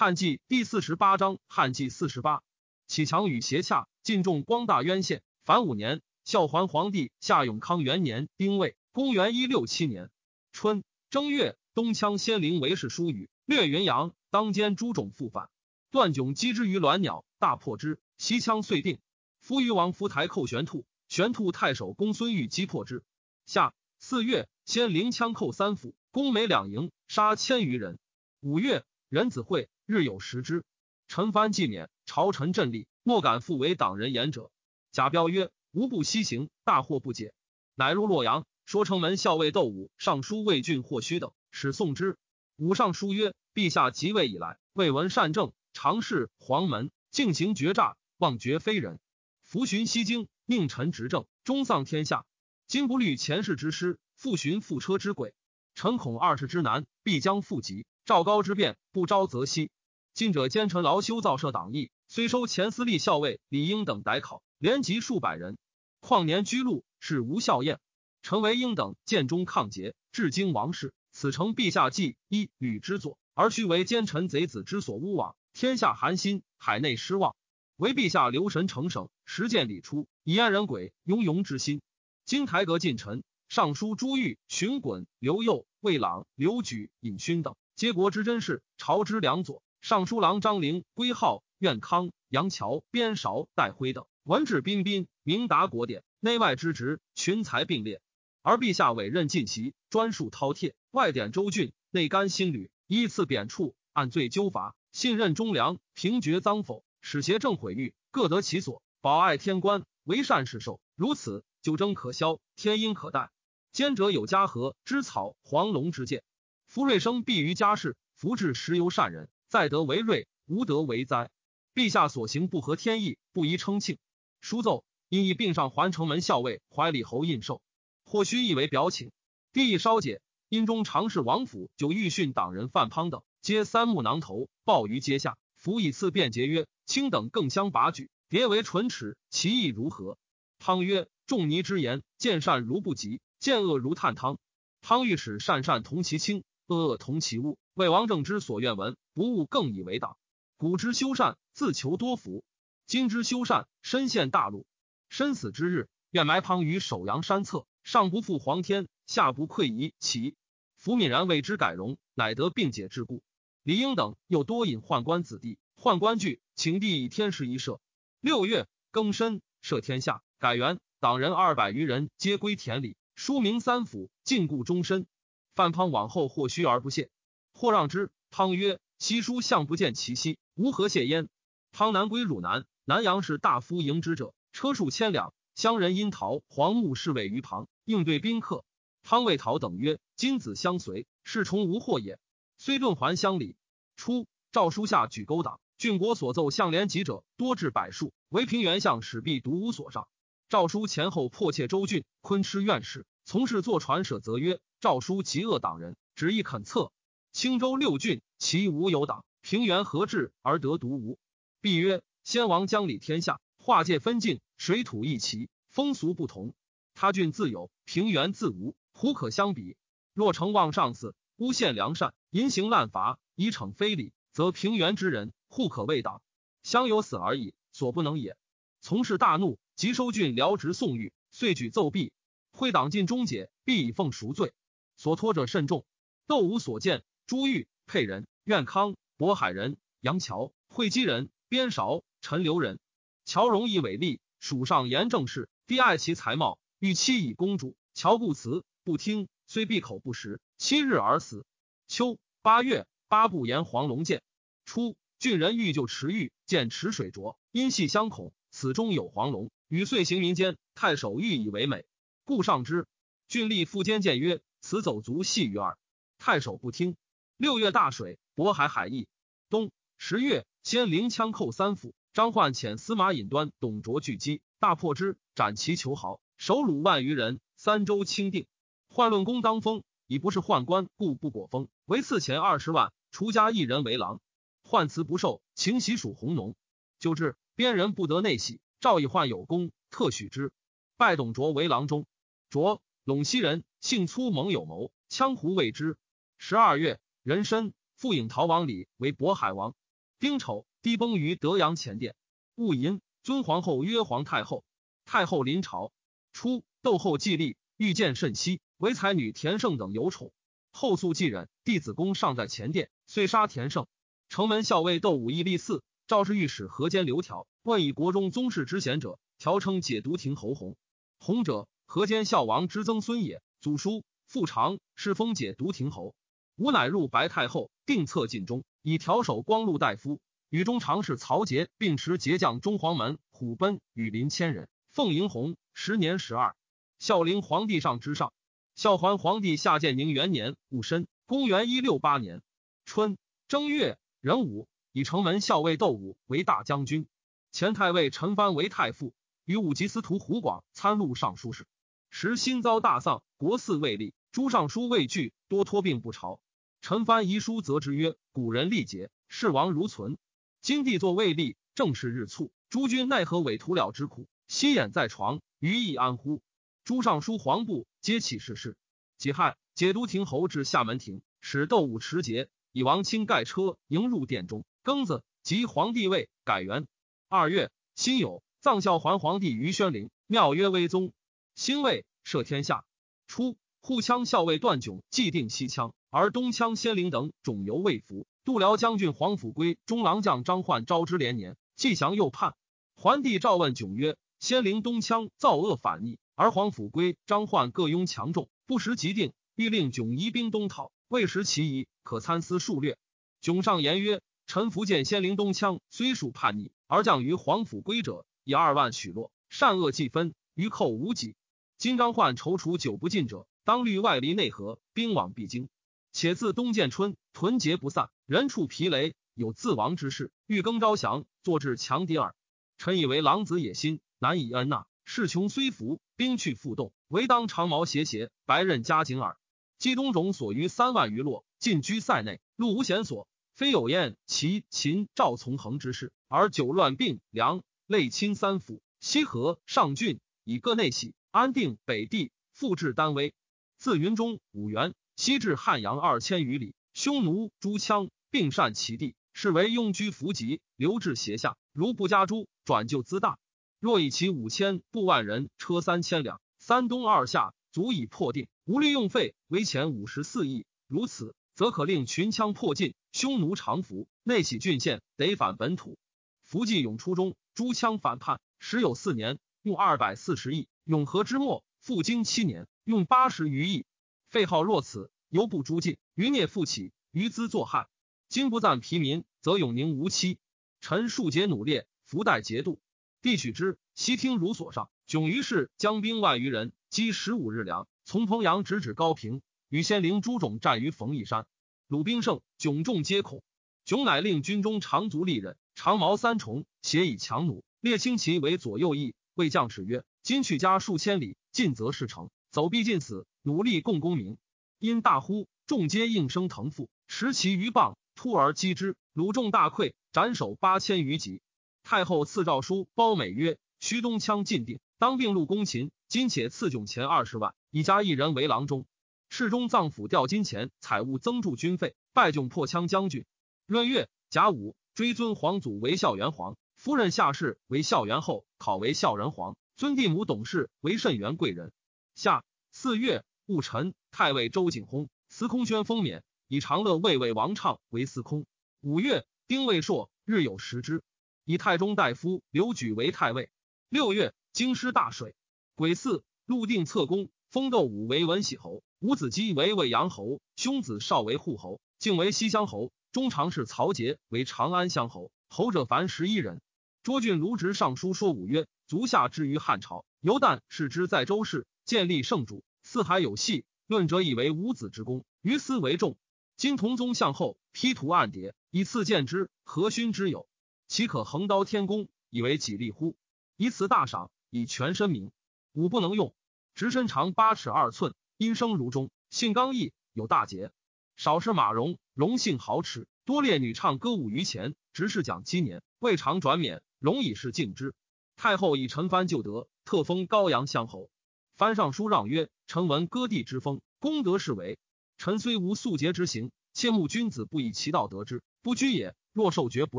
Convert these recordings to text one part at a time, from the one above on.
汉纪第四十八章，汉纪四十八，启强与邪洽，晋重光大渊县。凡五年，孝桓皇帝夏永康元年丁未，公元一六七年春正月，东羌先灵为氏书语，略云阳，当间诸种复返。段迥击之于鸾鸟，大破之，西羌遂定。夫余王夫台寇玄兔，玄兔太守公孙玉击破之。夏四月，先灵羌寇三府，攻每两营，杀千余人。五月，壬子会。日有食之，陈蕃既免，朝臣振立，莫敢复为党人言者。贾彪曰：“无不西行，大惑不解。”乃入洛阳，说城门校尉窦武、尚书魏郡霍须等，使送之。武尚书曰：“陛下即位以来，未闻善政，常侍黄门，敬行绝诈，妄绝非人。伏寻西京，命臣执政，终丧天下。今不虑前世之师，复寻覆车之轨。臣恐二世之难，必将复及。赵高之变，不招则息。”今者奸臣劳修造设党议，虽收前司隶校尉李英等逮考，连及数百人。况年居禄，是无效验。陈为英等建中抗节，至今王室，此诚陛下计一吕之作，而须为奸臣贼子之所诬枉。天下寒心，海内失望。唯陛下留神成省，实践礼出，以安人鬼庸庸之心。今台阁近臣，尚书朱玉、荀滚、刘佑、魏朗、刘举、尹勋等，皆国之真士，朝之良佐。尚书郎张陵、归浩、苑康、杨桥、边韶、戴辉等文质彬彬，明达国典，内外之职，群才并列。而陛下委任进席，专属饕餮，外典州郡，内干新旅，依次贬黜，按罪纠罚，信任忠良，平绝赃否，使邪正毁誉，各得其所，保爱天官，为善是受。如此，九争可消，天阴可待。奸者有嘉禾之草，黄龙之剑。福瑞生必于家事，福至时由善人。在德为瑞，无德为灾。陛下所行不合天意，不宜称庆。书奏，因以并上环城门校尉怀里侯印绶，或须以为表请。帝意稍解，因中常侍王府就欲训党人范滂等，皆三目囊头，抱于阶下。府以次辩节曰：“卿等更相拔举，别为唇齿，其意如何？”汤曰：“仲尼之言，见善如不及，见恶如探汤。汤欲使善善同其轻，恶恶同其恶。”为王政之所愿闻，不务更以为党。古之修善，自求多福；今之修善，身陷大路。身死之日，愿埋旁于首阳山侧，上不负皇天，下不愧夷其。福敏然为之改容，乃得并解之故。李英等又多引宦官子弟，宦官惧，请帝以天时一赦。六月庚申，赦天下，改元。党人二百余人，皆归田里，书名三府，禁锢终身。范滂往后或虚而不谢。或让之，汤曰：“西书相不见其息，吾何谢焉？”汤南归汝南，南阳是大夫迎之者，车数千两，乡人因逃，黄木侍卫于旁应对宾客。汤未逃等曰：“今子相随，是从无祸也。”虽顿还乡里。初，诏书下举勾党，郡国所奏相连集者多至百数，唯平原相使必独无所上。诏书前后迫切州郡，昆吃院士从事坐传舍，则曰：“诏书极恶党人，只意肯策。”青州六郡，其无有党，平原何至而得独无？必曰：先王将理天下，化界分晋，水土异齐，风俗不同。他郡自有，平原自无，胡可相比？若成望上司，诬陷良善，淫行滥罚，以惩非礼，则平原之人，互可为党。相有死而已，所不能也。从事大怒，即收郡辽职宋玉，遂举奏毕。会党尽终结，必以奉赎罪。所托者甚众，窦无所见。朱玉、沛人、苑康、渤海人、杨乔、会稽人、边韶、陈留人。乔容易伟立，蜀上言政事，帝爱其才貌，欲妻以公主。乔故辞，不听，虽闭口不食，七日而死。秋八月，八部言黄龙剑。初，郡人欲救池玉，见池水浊，因系相恐，此中有黄龙，与遂行民间。太守欲以为美，故上之。郡吏复兼谏曰：“此走卒系于耳。”太守不听。六月大水，渤海海邑。冬十月，先灵枪寇三府。张焕遣司马尹端、董卓拒击，大破之，斩其求豪，首虏万余人。三州清定。宦论功当封，已不是宦官，故不果封，为赐钱二十万，除家一人为郎。宦辞不受，请喜属红农。就至，边人不得内喜，赵以宦有功，特许之。拜董卓为郎中。卓，陇西人，性粗猛有谋，羌胡畏之。十二月。人参复引逃王李为渤海王，丁丑，帝崩于德阳前殿。戊寅，尊皇后曰皇太后。太后临朝。初，窦后继立，遇见甚稀，唯才女田胜等有宠。后素继忍，弟子宫尚在前殿，遂杀田胜。城门校尉窦武义立嗣，赵氏御史河间刘条问以国中宗室之贤者，条称解毒亭侯弘。弘者，河间孝王之曾孙也。祖叔父长，世封解毒亭侯。吾乃入白太后，定策晋中，以调守光禄大夫。与中常侍曹节并持节将中黄门虎贲羽林千人，奉迎弘时年十二。孝陵皇帝上之上。孝桓皇帝下建宁元年戊申，公元一六八年春正月壬午，以城门校尉窦武为大将军，前太尉陈蕃为太傅，与武吉司徒胡广参录尚书事。时新遭大丧，国嗣未立，诸尚书畏惧，多托病不朝。陈蕃遗书则之曰：“古人历劫，世王如存。今帝作未立，正是日促，诸君奈何委徒了之苦？息眼在床，余亦安乎？”诸尚书黄部皆起事事。己亥，解都亭侯至厦门庭，使窦武持节，以王卿盖车迎入殿中。庚子，即皇帝位，改元。二月，辛酉，葬孝桓皇帝于宣陵，庙曰威宗。辛未，赦天下。初，护羌校尉段炯既定西羌，而东羌先灵等种犹未服。度辽将军黄甫归、中郎将张焕招之连年，既降又叛。桓帝诏问炯曰：“先灵东羌造恶反逆。”而黄甫归、张焕各拥强众，不时即定，欲令囧移兵东讨，未时其宜，可参思数略。囧上言曰：“臣福建先灵东羌虽属叛逆，而降于黄甫归者，以二万许落，善恶既分，余寇无几。今张焕踌躇久不进者，当虑外离内合，兵往必经。且自东建春，屯结不散，人畜疲累，有自亡之势，欲更招降，坐至强敌耳。臣以为狼子野心，难以恩纳。”势穷虽服，兵去复动，唯当长矛斜斜，白刃加紧耳。冀东种所余三万余落，尽居塞内，路无险所。非有燕、齐、秦、赵从横之势，而久乱并梁，累侵三府，西河、上郡，以各内喜，安定北地，复置丹威。自云中、五原，西至汉阳二千余里，匈奴、诸羌并善其地，是为拥居伏吉，留至斜下。如不加诛，转就资大。若以其五千步万人，车三千两，三东二夏，足以破定。无虑用费，为钱五十四亿。如此，则可令群羌破尽，匈奴长服，内起郡县，得返本土。伏季永初中，诸羌反叛，时有四年，用二百四十亿。永和之末，复经七年，用八十余亿。废号若此，犹不诛尽，余孽复起，余资作汉。今不赞疲民，则永宁无期。臣数节努烈，福待节度。帝取之，悉听如所上。迥于是将兵万余人，积十五日粮，从彭阳直指高平，与先灵诸种战于冯翊山。鲁兵胜，迥众皆恐。迥乃令军中长足利刃，长矛三重，携以强弩，列轻骑为左右翼。谓将士曰：“今去家数千里，进则事成，走必尽死。努力共功名。”因大呼，众皆应声腾赴，持其余棒，突而击之。鲁众大溃，斩首八千余级。太后赐诏书褒美曰：“徐东羌尽定，当并入攻秦。今且赐囧钱二十万，以加一人为郎中。侍中脏府调金钱财物，增助军费。拜囧破羌将军。闰月甲午，追尊皇祖为孝元皇，夫人夏氏为孝元后，考为孝仁皇。尊帝母董氏为慎元贵人。夏四月戊辰，太尉周景薨，司空宣封冕，以长乐卫尉王畅为司空。五月丁未朔，日有食之。以太中大夫刘举为太尉。六月，京师大水。癸巳，陆定策宫，封窦武为文喜侯，伍子基为魏阳侯，兄子少为护侯，敬为西乡侯。中常侍曹节为长安乡侯，侯者凡十一人。卓郡卢植上书说武曰：足下至于汉朝，犹旦视之在周氏，建立圣主，四海有戏。论者以为五子之功，于斯为重。今同宗向后，批图暗谍，以次见之，何勋之有？岂可横刀天宫，以为己利乎？以此大赏，以全身名。武不能用，直身长八尺二寸，音声如钟，性刚毅，有大节。少师马荣，荣性豪侈，多列女唱歌舞于前。执事讲七年，未尝转免。荣以是敬之。太后以陈蕃旧德，特封高阳乡侯。翻上书让曰：“臣闻割地之风，功德是为。臣虽无素节之行，切慕君子不以其道得之，不居也。”若受爵不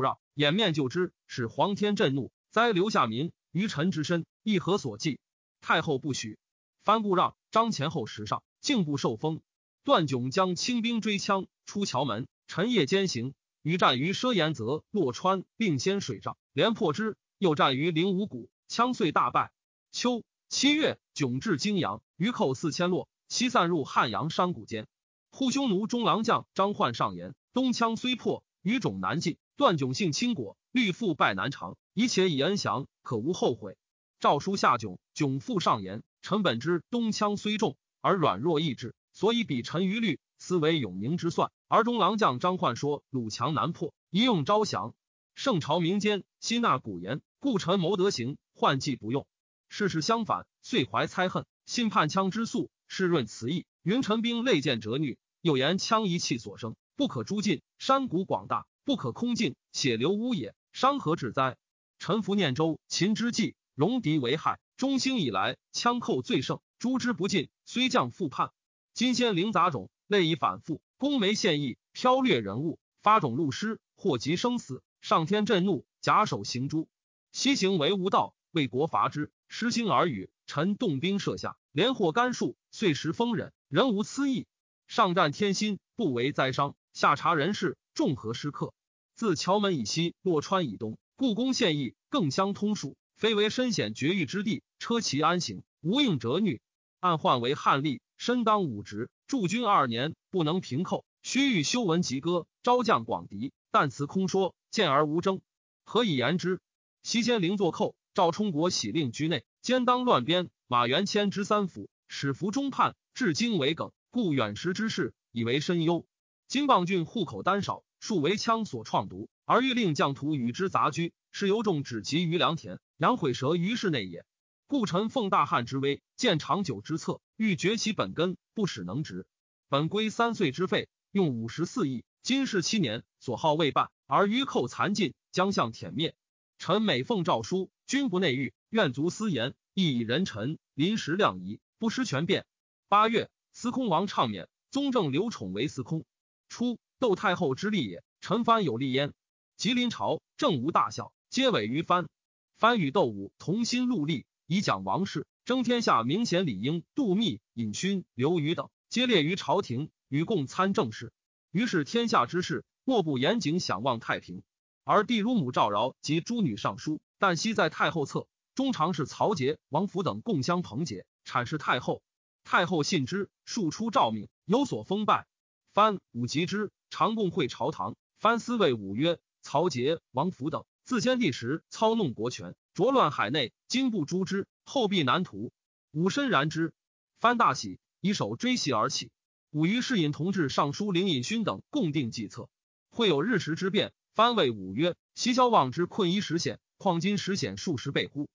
让，掩面就之，使皇天震怒，灾留下民于臣之身，亦何所忌？太后不许。翻不让，张前后时上，竟不受封。段炯将轻兵追枪，出桥门，晨夜兼行，与战于奢延泽、洛川，并先水上，连破之。又战于灵武谷，枪遂大败。秋七月，迥至泾阳，余寇四千落，西散入汉阳山谷间。护匈奴中郎将张焕上言：东羌虽破，余种难尽。段炯性轻果，虑复败南长，一切以恩降，可无后悔。诏书下迥，迥复上言：臣本知东羌虽重，而软弱意志，所以比陈于虑，思为永宁之算。而中郎将张焕说鲁强难破，宜用招降。圣朝民间心纳古言。故臣谋德行，换计不用。事事相反，遂怀猜恨，信叛羌之素，湿润词意。云陈兵累见折女，又言羌一气所生，不可诛尽。山谷广大，不可空尽，血流污也，伤何至哉？臣服念州，秦之计，戎狄为害。中兴以来，羌寇最盛，诛之不尽，虽降复叛。今先灵杂种，类以反复，攻梅献义，剽掠人物，发种戮师，祸及生死。上天震怒，假手行诛。西行为无道，为国伐之，失心而语。臣动兵设下，连获甘树，遂时封忍，人无私意。上战天心，不为灾伤；下察人事，众合失克。自桥门以西，洛川以东，故宫县邑更相通属，非为深险绝域之地，车骑安行，无应折虐。暗患为汉吏，身当武职，驻军二年，不能平寇，须欲修文集歌，招降广敌，但辞空说，见而无争，何以言之？西监灵作寇，赵充国喜令居内，兼当乱边。马元谦之三府，使服中叛，至今为梗，故远时之事以为深忧。金棒郡户口单少，数为羌所创毒，而欲令将徒与之杂居，是由众止集于良田，养毁蛇于室内也。故臣奉大汉之威，见长久之策，欲绝其本根，不使能直。本归三岁之费，用五十四亿，今世七年，所好未半，而余寇残尽，将相殄灭。臣每奉诏书，君不内御，愿卒私言，亦以人臣临时量仪，不失权变。八月，司空王畅免，宗正刘宠为司空。初，窦太后之立也，臣藩有立焉。吉林朝政无大小，皆委于藩。藩与窦武同心戮力，以讲王室，争天下。明显李英、杜密、尹勋、刘虞等，皆列于朝廷，与共参政事。于是天下之事，莫不严谨，想望太平。而帝如母赵饶及诸女上书，但悉在太后侧。中常侍曹节、王府等共相捧解，阐释太后。太后信之，数出诏命，有所封拜。藩武吉之，常共会朝堂。藩司谓武曰：“曹节、王府等自先帝时操弄国权，浊乱海内，今不诛之，后必难图。”武深然之。藩大喜，以手追袭而起。武于侍尹同治、尚书林尹勋等共定计策，会有日食之变。藩谓武曰：“西郊望之困一时险，况今时险数十倍乎？”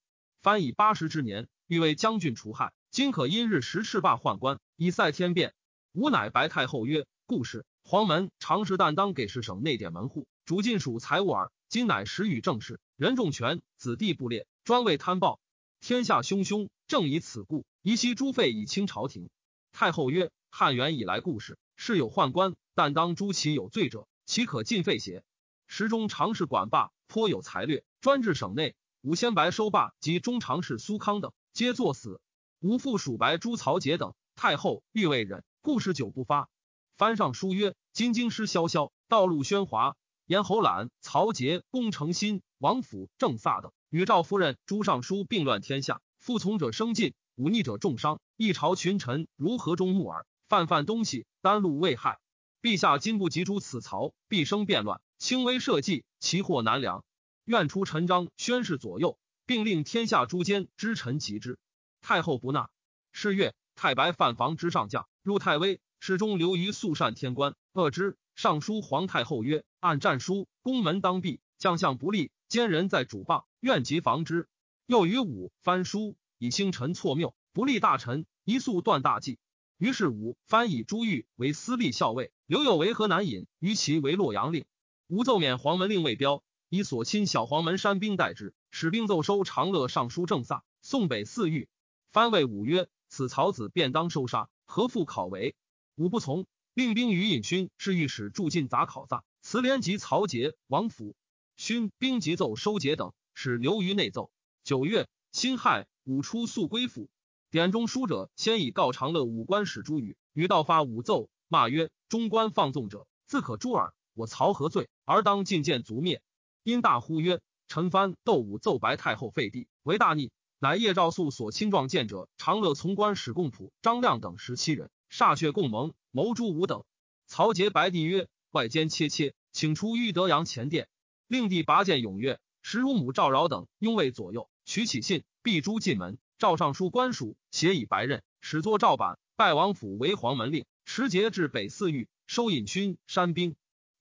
藩以八十之年，欲为将军除害，今可因日食赤罢宦官，以赛天变。吾乃白太后曰：“故事黄门常时担当给事省内典门户，主进属财物耳。今乃时与政事，人重权，子弟不列，专为贪暴，天下汹汹，正以此故，宜息诸废以清朝廷。”太后曰：“汉元以来，故事是有宦官，但当诛其有罪者，岂可尽废邪？”时中常侍管罢颇有才略，专治省内。武先白收霸及中常侍苏康等，皆作死。吴父属白朱曹节等，太后欲未忍，故事久不发。翻上书曰：今京师萧萧，道路喧哗。燕侯览、曹节、宫城新、王府、郑萨等，与赵夫人、朱尚书并乱天下，服从者生尽，忤逆者重伤。一朝群臣如何中木耳，泛泛东西，丹路未害。陛下今不及诛此曹，必生变乱。轻微社稷，其祸难量。愿出陈章宣示左右，并令天下诸奸之臣及之。太后不纳。是月，太白犯房之上将入太微，始终留于肃善天官，恶之。上书皇太后曰：“按战书，宫门当闭，将相不利，奸人在主棒，愿即防之。”又于武翻书，以星辰错谬，不利大臣，一速断大计。于是武翻以朱玉为司隶校尉，刘有为河南尹，于其为洛阳令。吴奏免黄门令魏彪，以所亲小黄门山兵代之，使兵奏收长乐尚书郑萨，宋北四狱。藩谓武曰：“此曹子便当收杀，何复考为？”武不从，令兵于尹勋是御史驻进杂考萨，辞连及曹节、王府。勋兵急奏收节等，使留于内奏。九月，辛亥，武出宿归府。典中书者先以告长乐武官使朱宇，于道发武奏，骂曰：“中官放纵者，自可诛耳。我曹何罪，而当进见族灭？”因大呼曰：“陈蕃窦武奏白太后废帝，为大逆。”乃叶兆素所亲状见者，长乐从官史贡普、张亮等十七人，歃血共盟，谋诛吾等。曹节白帝曰：“外间切切，请出玉德阳前殿。”令帝拔剑踊跃，时如母赵饶等拥卫左右，取起信，必诛进门。赵尚书官署写以白刃，始作赵版，拜王府为黄门令。持节至北四域，收引勋山兵，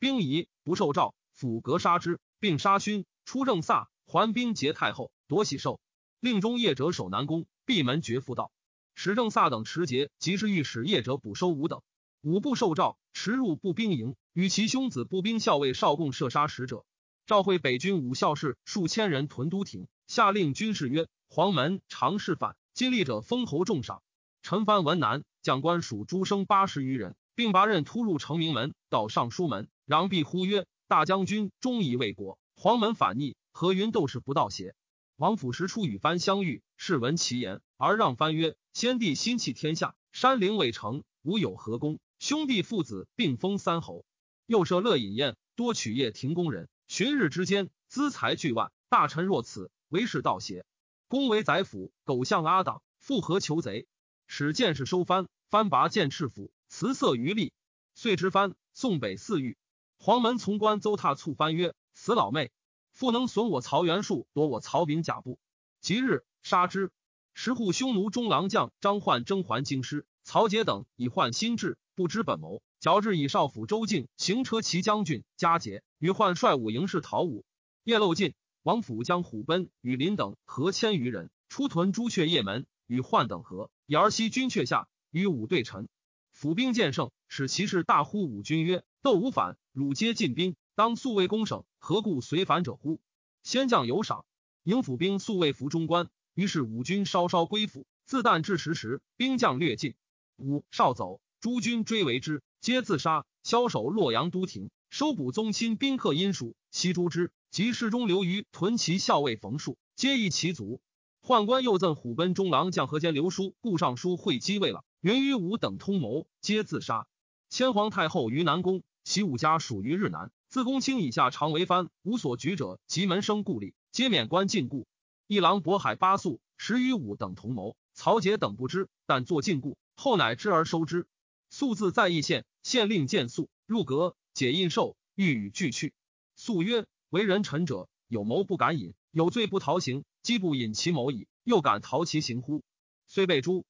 兵夷不受诏，府格杀之，并杀勋。出正萨，还兵劫太后，夺喜寿。令中业者守南宫，闭门绝妇道。使正萨等持节，即是御史业者捕收武等。五不受诏，驰入步兵营，与其兄子步兵校尉少共射杀使者。召会北军武校士数千人屯都亭，下令军士曰：“黄门常侍反，今立者封侯重赏。”陈蕃闻南将官属诸生八十余人，并拔刃突入成明门，到尚书门，攘臂呼曰：“大将军忠义为国，黄门反逆，何云斗士不道邪？”王府时初与藩相遇，是闻其言，而让藩曰：“先帝心弃天下，山陵未成，吾有何功？兄弟父子并封三侯，又设乐饮宴，多取夜廷工人。”旬日之间，资财巨万，大臣若此，为是道邪？公为宰辅，狗相阿党，复何求贼？使剑士收藩，藩拔剑赤府，辞色余力，遂执藩送北四域。黄门从官邹踏促藩曰：“死老妹，复能损我曹元术，夺我曹炳甲部。即日杀之。”十户匈奴中郎将张焕征还京师，曹节等以换心智，不知本谋。矫治以少府周敬行车骑将军加节与换帅武营士讨武，夜漏尽，王府将虎贲与林等合千余人出屯朱雀夜门，与换等合，以儿西军阙下与武对陈。府兵见胜，使骑士大呼武军曰：“斗无反，汝皆进兵，当速为攻省，何故随反者乎？”先将有赏，营府兵速为服中官。于是武军稍稍归府，自旦至时时，兵将略尽，武少走，诸军追为之。皆自杀，枭首洛阳都亭，收捕宗亲宾客殷属，悉诛之。及侍中刘虞屯骑校尉冯树，皆诣其族。宦官又赠虎贲中郎将河间刘书、顾尚书会稽魏了。云于武等通谋，皆自杀。千皇太后于南宫，其武家属于日南。自公卿以下常为藩，无所举者，及门生故吏，皆免官禁锢。一郎渤海八宿，时于武等同谋，曹节等不知，但作禁锢，后乃知而收之。素字在义县。县令见素入阁解印绶，欲与俱去。素曰：“为人臣者，有谋不敢隐，有罪不逃刑。既不隐其谋矣，又敢逃其刑乎？”虽被诛。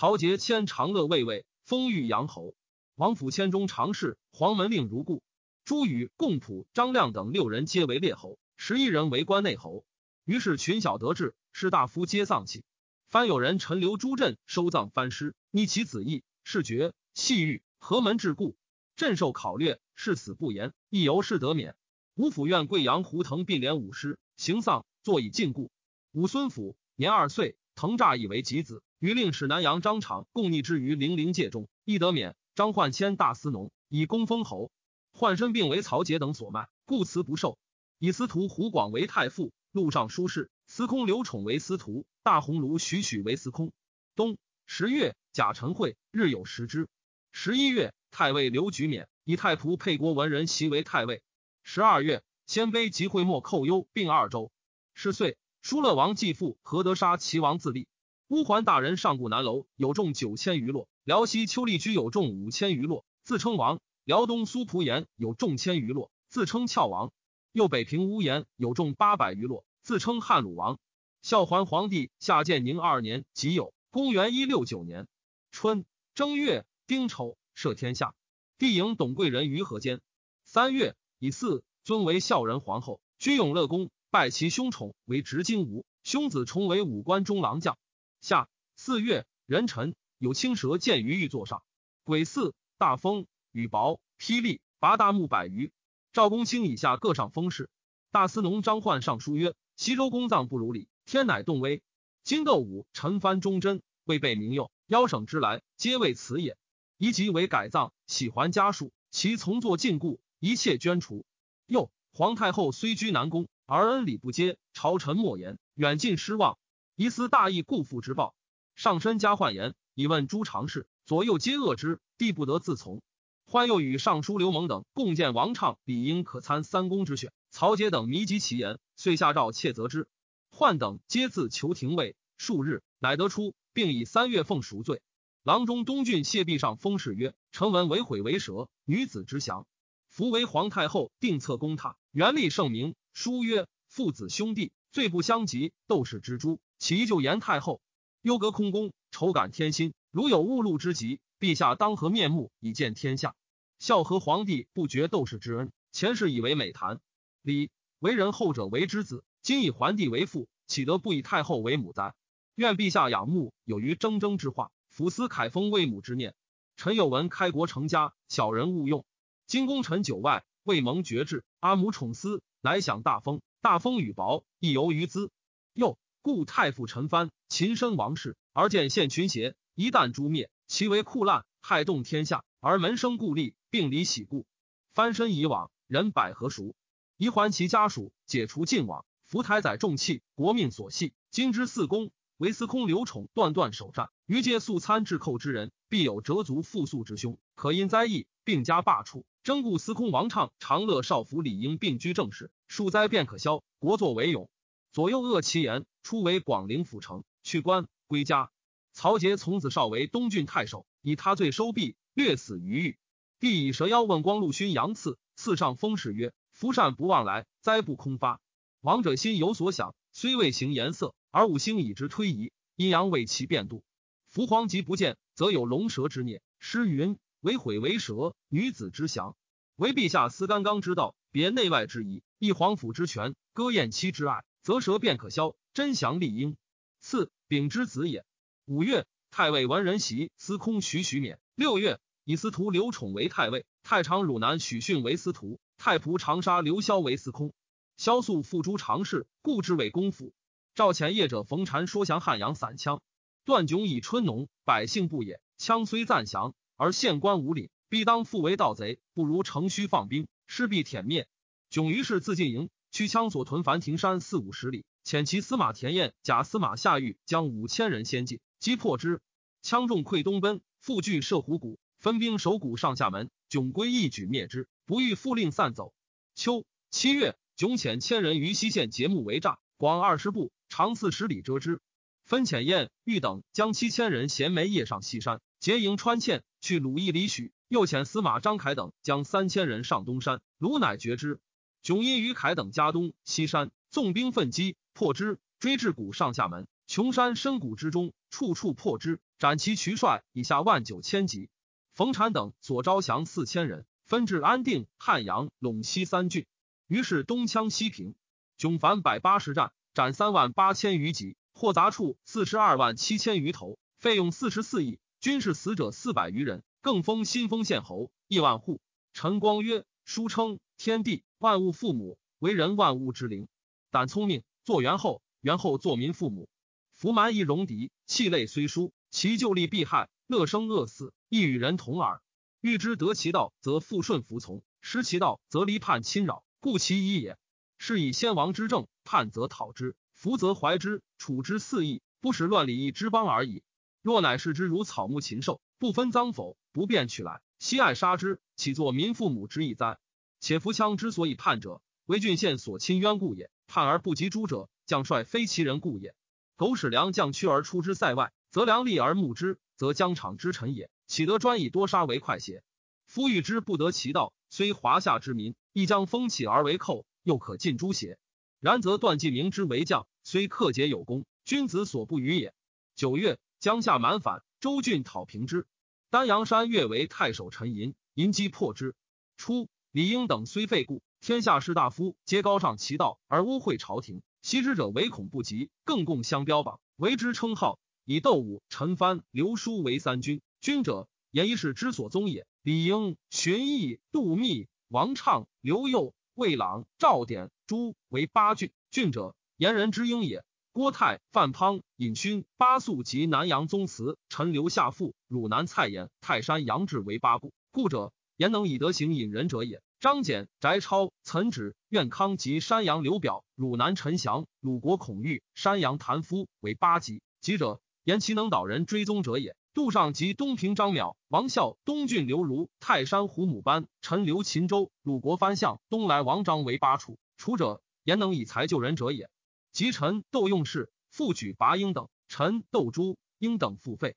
曹节迁长乐卫尉，封豫阳侯。王府迁中常侍，黄门令如故。朱宇、贡普、张亮等六人皆为列侯，十一人为关内侯。于是群小得志，士大夫皆丧气。藩有人陈留朱镇收葬藩师，逆其子意，是绝细狱。何门桎梏，朕受考略，誓死不言，亦由是得免。吴府院贵阳胡腾并连五师，行丧，坐以禁锢。武孙府年二岁，腾诈以为己子，于令使南阳张敞共逆之于零陵界中，亦得免。张焕迁大司农，以功封侯。焕身病为曹节等所卖，故辞不受。以司徒胡广为太傅，录尚书事；司空刘宠为司徒，大鸿胪许许为司空。冬十月，甲辰会，日有食之。十一月，太尉刘举免，以太仆沛国文人袭为太尉。十二月，鲜卑及会莫寇忧并二州。是岁，疏勒王继父何德杀齐王自立。乌桓大人上古南楼有众九千余落，辽西丘利居有众五千余落，自称王。辽东苏蒲延有众千余落，自称翘王。右北平乌延有众八百余落，自称汉鲁王。孝桓皇帝下建宁二年己酉，公元一六九年春正月。丁丑，赦天下。帝迎董贵人于河间。三月，以四尊为孝仁皇后，居永乐宫，拜其兄宠为执金吾，兄子重为武官中郎将。夏四月，壬辰，有青蛇见于玉座上。癸巳，大风，雨雹，霹雳，拔大木百余。赵公卿以下各上封事。大司农张焕上书曰：西周公葬不如礼，天乃动威。今斗武陈蕃忠贞，未被民佑，邀省之来，皆为此也。宜即为改葬，喜还家属，其从作禁锢，一切捐除。又皇太后虽居南宫，而恩礼不接，朝臣莫言，远近失望。疑思大义故父之报，上身加宦言，以问诸常侍，左右皆恶之，必不得自从。欢又与尚书刘蒙等共见王畅、李英可参三公之选，曹节等迷及其言，遂下诏窃责之。患等皆自求廷尉，数日乃得出，并以三月奉赎罪。郎中东郡谢壁上封事曰：“臣闻为毁为蛇，女子之祥。夫为皇太后定策公榻，元立圣明。书曰：父子兄弟罪不相及，斗士之诛，其就言太后。忧隔空宫，愁感天心。如有误路之疾。”陛下当何面目以见天下？孝和皇帝不绝斗士之恩，前世以为美谈。李为人后者为之子，今以桓帝为父，岂得不以太后为母哉？愿陛下仰慕有于铮铮之化，抚思凯封为母之念。臣有闻开国成家，小人勿用。今功臣久外，未蒙爵制，阿母宠思，乃享大封。大封与薄，亦由于兹。又故太傅陈蕃秦身王室，而见献群邪，一旦诛灭。其为酷滥，害动天下，而门生故吏，并离喜故。翻身以往，人百何熟？宜还其家属，解除禁网。福台载重器，国命所系。今之四公，为司空刘宠断断守战，余皆素参治寇之人，必有折足复诉之凶。可因灾异，并加罢黜。征故司空王畅、长乐少府李英并居正室，数灾便可消，国作为永。左右恶其言，初为广陵府城，去官归家。曹节从子少为东郡太守，以他罪收币，略死于狱。帝以蛇妖问光禄勋杨赐，赐上封事曰：“夫善不忘来，灾不空发。”王者心有所想，虽未行颜色，而五星以之推移，阴阳为其变度。福皇极不见，则有龙蛇之孽。诗云：“为毁为蛇，女子之祥。”为陛下思干纲之道，别内外之宜，一皇甫之权，割燕妻之爱，则蛇便可消，真祥立应。赐丙之子也。五月，太尉文人袭司空徐徐免。六月，以司徒刘宠为太尉，太常汝南许逊为司徒，太仆长沙刘萧为司空。萧肃复诸常侍，故之为公府。赵遣业者冯禅说降汉阳散羌，段炯以春农，百姓不也。羌虽暂降，而县官无礼，必当复为盗贼，不如乘虚放兵，势必殄灭。炯于是自进营，驱羌所屯樊庭山四五十里，遣其司马田彦、假司马夏玉将五千人先进。击破之，羌众溃东奔，复据射虎谷，分兵守谷上下门。迥归一举灭之，不欲复令散走。秋七月，迥遣千人于西县结木为栅，广二十步，长四十里遮之。分遣燕、玉等将七千人衔枚夜上西山，结营川堑去鲁邑里许。又遣司马张凯等将三千人上东山，鲁乃绝之。迥因于凯等家东西山，纵兵奋击，破之，追至谷上下门。穷山深谷之中，处处破之，斩其渠帅以下万九千级。冯产等所招降四千人，分至安定、汉阳、陇西三郡。于是东羌西平，迥凡百八十战，斩三万八千余级，获杂处四十二万七千余头，费用四十四亿，军事死者四百余人，更封新丰县侯，亿万户。陈光曰：书称天地万物父母，为人万物之灵。胆聪明，作元后，元后作民父母。服蛮夷戎狄，气类虽殊，其就利必害，乐生恶死，亦与人同耳。欲之得其道，则复顺服从；失其道，则离叛侵扰，故其一也。是以先王之政，叛则讨之，福则怀之，处之肆意，不使乱礼义之邦而已。若乃视之如草木禽兽，不分脏否，不便取来，惜爱杀之，岂作民父母之意哉？且扶羌之所以叛者，为郡县所侵冤故也。叛而不及诛者，将帅非其人故也。苟使良将屈而出之塞外，则良立而牧之，则疆场之臣也，岂得专以多杀为快邪？夫欲之不得其道，虽华夏之民，亦将风起而为寇，又可尽诛邪？然则段季明之为将，虽克节有功，君子所不与也。九月，江夏蛮反，周郡讨平之。丹阳山越为太守陈寅，寅击破之。初，李英等虽废故，天下士大夫皆高尚其道而污秽朝廷。袭之者唯恐不及，更共相标榜，为之称号。以窦武、陈蕃、刘书为三军。军者，言一世之所宗也。李应、荀彧、杜密、王畅、刘佑、魏朗、赵典、朱为八郡。郡者，言人之应也。郭泰、范滂、尹勋、巴素及南阳宗祠、陈留下父、汝南蔡衍、泰山杨志为八部。故者，言能以德行引人者也。张俭、翟超、岑止、苑康及山阳刘表、汝南陈祥、鲁国孔玉、山阳谭夫为八级。吉者，言其能导人追踪者也。杜尚及东平张邈、王孝、东郡刘如、泰山胡母班、陈留秦州、鲁国番相、东来王张为八处。楚者，言能以才救人者也。及陈窦用事，复举拔英等。陈窦朱英等复废。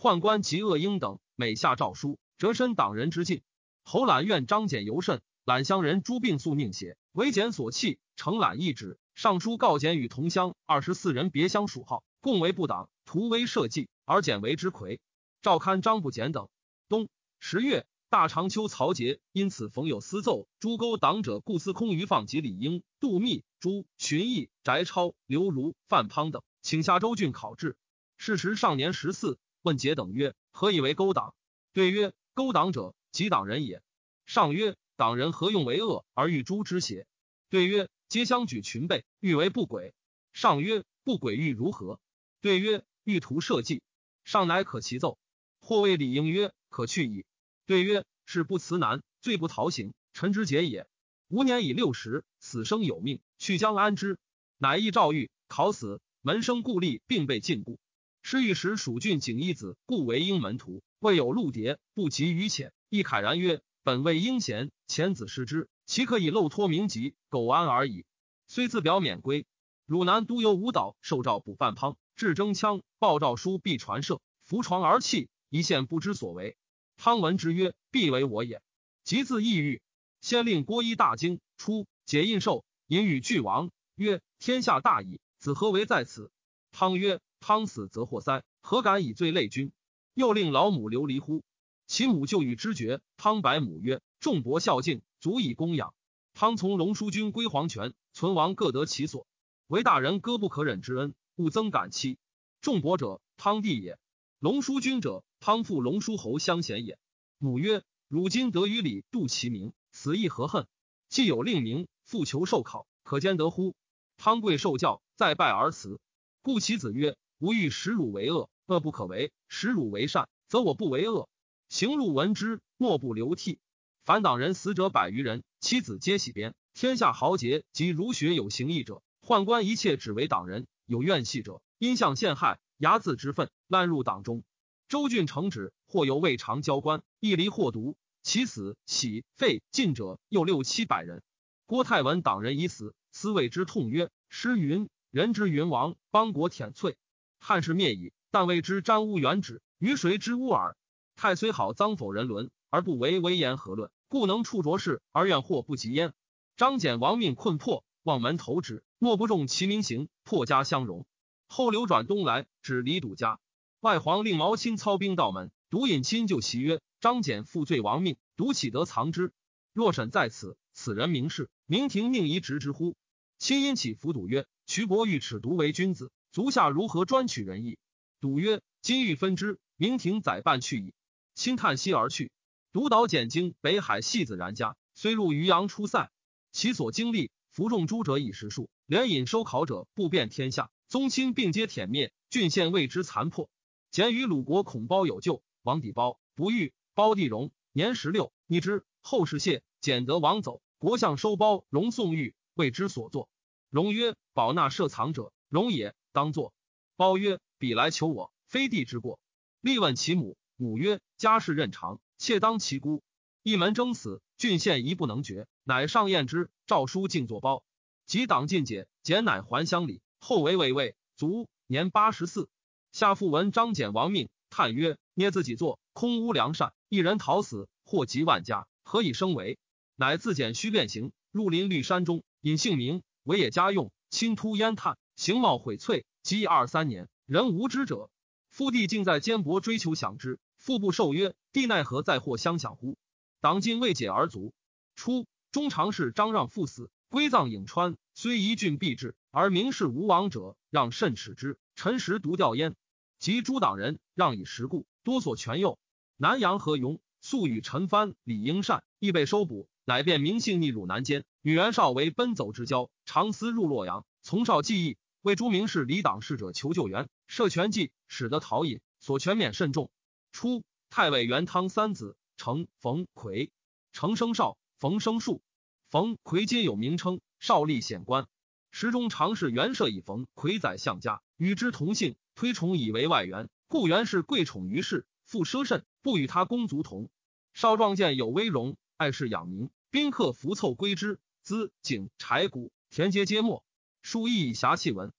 宦官及恶英等，每下诏书，折身党人之禁。侯览愿张俭尤甚，览乡人诸病宿命写，为简所弃，承览一旨。上书告简与同乡二十四人别乡属号，共为部党，图威社稷，而简为之魁。赵刊张不简等。冬十月，大长秋曹节，因此逢有私奏，诸勾党者，故司空余放及李英、杜密、朱荀彧、翟超、刘儒、范滂等，请下州郡考治。是时上年十四，问节等曰：“何以为勾党？”对曰：“勾党者，及党人也。”上曰：“党人何用为恶而欲诛之邪？”对曰：“皆相举群备，欲为不轨。”上曰：“不轨欲如何？”对曰：“欲图社稷。”上乃可其奏。或谓李应曰：“可去矣。”对曰：“是不辞难，罪不逃刑，臣之节也。吾年已六十，死生有命，去将安之？”乃诣诏狱，考死。门生故吏并被禁锢。失御史蜀郡景一子，故为应门徒。未有陆牒，不及于浅。亦慨然曰：“本为英贤，遣子失之，岂可以漏脱名籍，苟安而已？”虽自表免归。汝南都邮吴岛，受诏补范滂，至征羌，报诏书必传射，伏床而泣，一线不知所为。汤闻之曰：“必为我也。”即自抑郁。先令郭一大惊，出解印绶，引与俱亡，曰：“天下大矣，子何为在此？”汤曰。汤死则祸塞，何敢以罪累君？又令老母流离乎？其母就与之绝。汤白母曰：“众伯孝敬，足以供养。”汤从龙叔君归黄泉，存亡各得其所。为大人割不可忍之恩，勿增感戚。众伯者，汤弟也；龙叔君者，汤父龙叔侯相贤也。母曰：“汝今得于礼，度其名，此亦何恨？既有令名，复求受考，可兼得乎？”汤贵受教，再拜而辞。故其子曰。吾欲使汝为恶，恶不可为；使汝为善，则我不为恶。行路闻之，莫不流涕。反党人死者百余人，妻子皆喜鞭。天下豪杰及儒学有行义者，宦官一切只为党人。有怨气者，因向陷害，睚眦之愤，滥入党中。周郡承旨，或由未尝交官，一离或毒，其死喜废尽者，又六七百人。郭泰闻党人已死，思为之痛曰：“诗云：人之云王，邦国舔瘁。”汉室灭矣，但为之沾污原旨，于谁之污耳？太虽好脏否人伦，而不为威言何论？故能处浊事而怨祸不及焉。张俭亡命困迫，望门投之，莫不重其名行，破家相容。后流转东来，指李堵家。外皇令毛亲操兵到门，独引亲就其曰：“张俭负罪亡命，独岂得藏之？若审在此，此人明示，明廷宁移直之乎？”亲因起伏笃曰：“瞿伯欲耻独为君子。”足下如何专取人意？笃曰：“今欲分之，明廷宰办去矣。”轻叹息而去。独岛简经北海戏子然家，虽入渔阳出塞，其所经历服众诸者以实数，连引收考者不遍天下。宗亲并皆殄灭，郡县为之残破。简与鲁国孔包有旧，王底包不遇，包地荣年十六，逆之。后世谢简得王走，国相收包荣宋玉，为之所作。荣曰：“保纳设藏者，荣也。”当作。包曰：“彼来求我，非弟之过。”立问其母，母曰：“家事任常，妾当其姑。”一门争死，郡县一不能决，乃上宴之。诏书敬作包，及党尽解，简乃还乡里。后为魏尉，卒年八十四。下父闻张简亡命，叹曰：“捏自己作，空无良善，一人逃死，祸及万家，何以生为？”乃自简须变形，入林绿山中，隐姓名，为野家用，侵突烟炭。形貌毁翠，即二三年，人无知者。父弟竟在坚薄追求享之，父不受曰：“弟奈何在祸相享乎？”党尽未解而卒。初，中常侍张让父死，归葬颍川。虽一郡必至，而名士无王者，让甚耻之。陈实独吊焉。及诸党人让以时故，多所权佑。南阳何勇素与陈蕃、李应善亦被收捕，乃变名姓逆汝南间。与袁绍为奔走之交，常思入洛阳，从少记忆。为诸名士、离党事者求救援，设权计，使得陶隐，所权免甚重。初，太尉元汤三子成、冯、魁，成生少，冯生树。冯魁皆有名称，少立显官。时中常侍袁摄以冯魁宰相家，与之同姓，推崇以为外援，故袁氏贵宠于世，富奢甚，不与他公族同。少壮见有威容，爱事养民，宾客服凑归之，资景柴谷田皆皆没。书亦以侠气闻。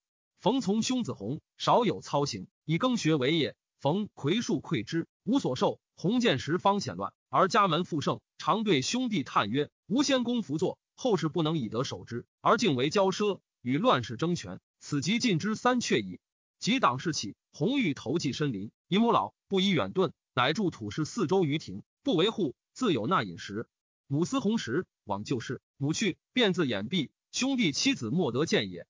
冯从兄子弘，少有操行，以耕学为业。冯魁树馈之，无所受。弘见时方显乱，而家门复盛，常对兄弟叹曰：“吾先公辅佐，后世不能以德守之，而竟为骄奢，与乱世争权，此即尽之三阙矣。”及党事起，弘欲投寄深林，以母老，不以远遁，乃住土氏四周于庭，不为户，自有纳饮食。母思弘时往旧事，母去，便自掩蔽。兄弟妻子莫得见也。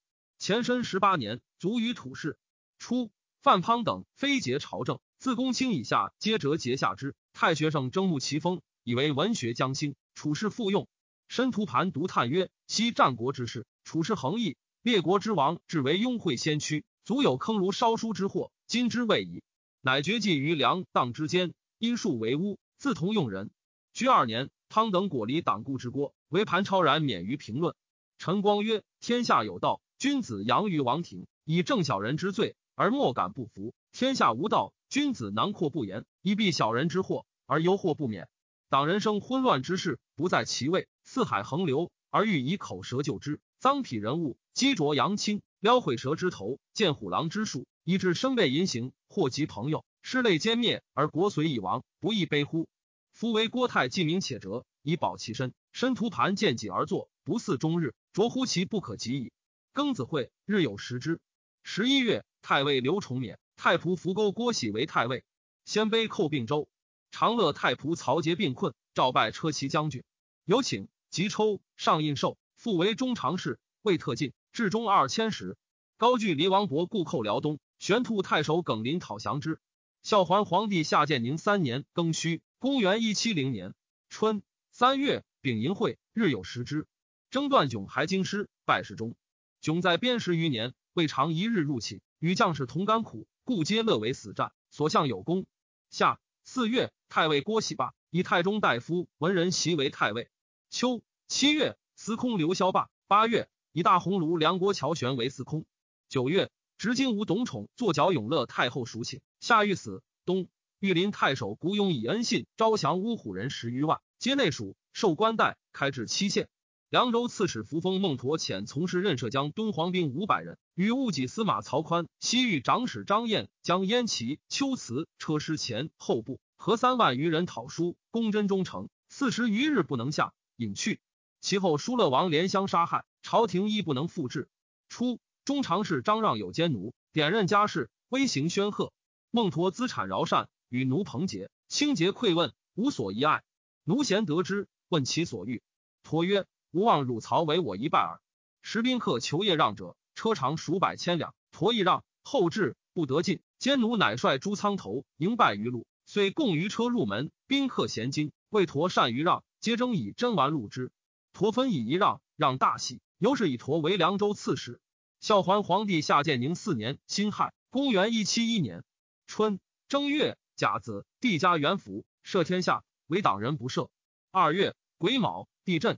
前身十八年，卒于土氏。初，范滂等非节朝政。自公卿以下，皆折节下之。太学生争慕其风，以为文学将兴。处士复用。申屠盘独叹曰：“昔战国之事，处士横溢，列国之王，至为庸会先驱，足有坑儒烧书之祸。今之未矣。”乃绝迹于梁荡之间，因数为巫，自同用人。居二年，汤等果离党锢之郭，为盘超然免于评论。陈光曰：“天下有道，君子扬于王庭，以正小人之罪，而莫敢不服；天下无道。”君子囊括不言，以避小人之祸，而忧祸不免。党人生昏乱之事，不在其位；四海横流，而欲以口舌救之。脏痞人物，击啄扬亲，撩毁蛇之头，见虎狼之术，以致身被淫行，祸及朋友，失类歼灭，而国随已亡，不亦悲乎？夫为郭泰既明且折，以保其身。申屠盘见己而坐，不似终日，着乎其不可及矣。庚子会，日有食之。十一月，太尉刘崇勉。太仆扶沟郭喜为太尉，鲜卑寇并州，长乐太仆曹节病困，召拜车骑将军，有请即抽上印绶，复为中常侍，未特进，至中二千石。高句离王伯故寇辽东，玄兔太守耿林讨降之。孝桓皇帝下建宁三年庚戌，公元一七零年春三月丙寅会，日有食之。征断囧还京师，拜侍中。迥在边十余年，未尝一日入寝，与将士同甘苦。故皆乐为死战，所向有功。夏四月，太尉郭喜罢，以太中大夫文人袭为太尉。秋七月，司空刘萧罢。八月，以大鸿胪梁国乔玄为司空。九月，执金吾董宠坐角永乐太后赎寝。夏欲死。冬，御林太守古勇以恩信招降乌虎人十余万，皆内属，受官带，开至七县。凉州刺史扶风孟驼遣从事任涉江敦煌兵五百人，与务己司马曹宽、西域长史张燕将燕齐、秋辞车师前后部合三万余人讨书，攻真忠诚，四十余日不能下，隐去。其后疏勒王连相杀害，朝廷亦不能复制。初，中常侍张让有奸奴，点任家事，威行宣赫。孟驼资产饶善，与奴彭结，清洁馈问，无所遗爱。奴贤得之，问其所欲，驼曰。吾望汝曹为我一拜耳。时宾客求业让者，车长数百千两，驼亦让。后至不得进，奸奴乃率诸仓头迎拜于路，遂共于车入门。宾客嫌金，为驼善于让，皆争以真丸入之。驼分以一让，让大喜，由是以驼为凉州刺史。孝桓皇帝下建宁四年辛亥，公元一七一年春正月甲子，帝加元辅，赦天下，为党人不赦。二月癸卯，地震。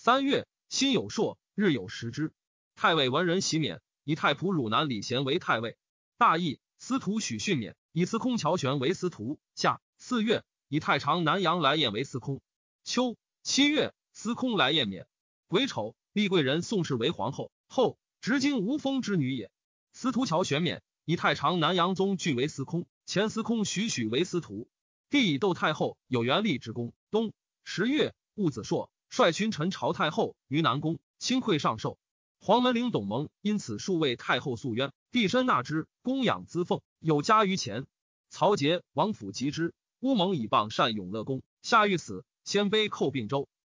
三月，辛有朔，日有食之。太尉文人袭免，以太仆汝南李贤为太尉。大义，司徒许逊免，以司空乔玄为司徒。夏四月，以太常南阳来燕为司空。秋七月，司空来燕免。癸丑，立贵人宋氏为皇后。后执金无封之女也。司徒乔玄免，以太常南阳宗据为司空。前司空许许为司徒。帝以窦太后有元立之功。冬十月，戊子朔。率群臣朝太后于南宫，亲馈上寿。黄门令董蒙因此数为太后诉冤，帝身纳之，供养资奉，有加于前。曹节王府及之，乌蒙以傍善永乐宫。下狱死，鲜卑寇并州。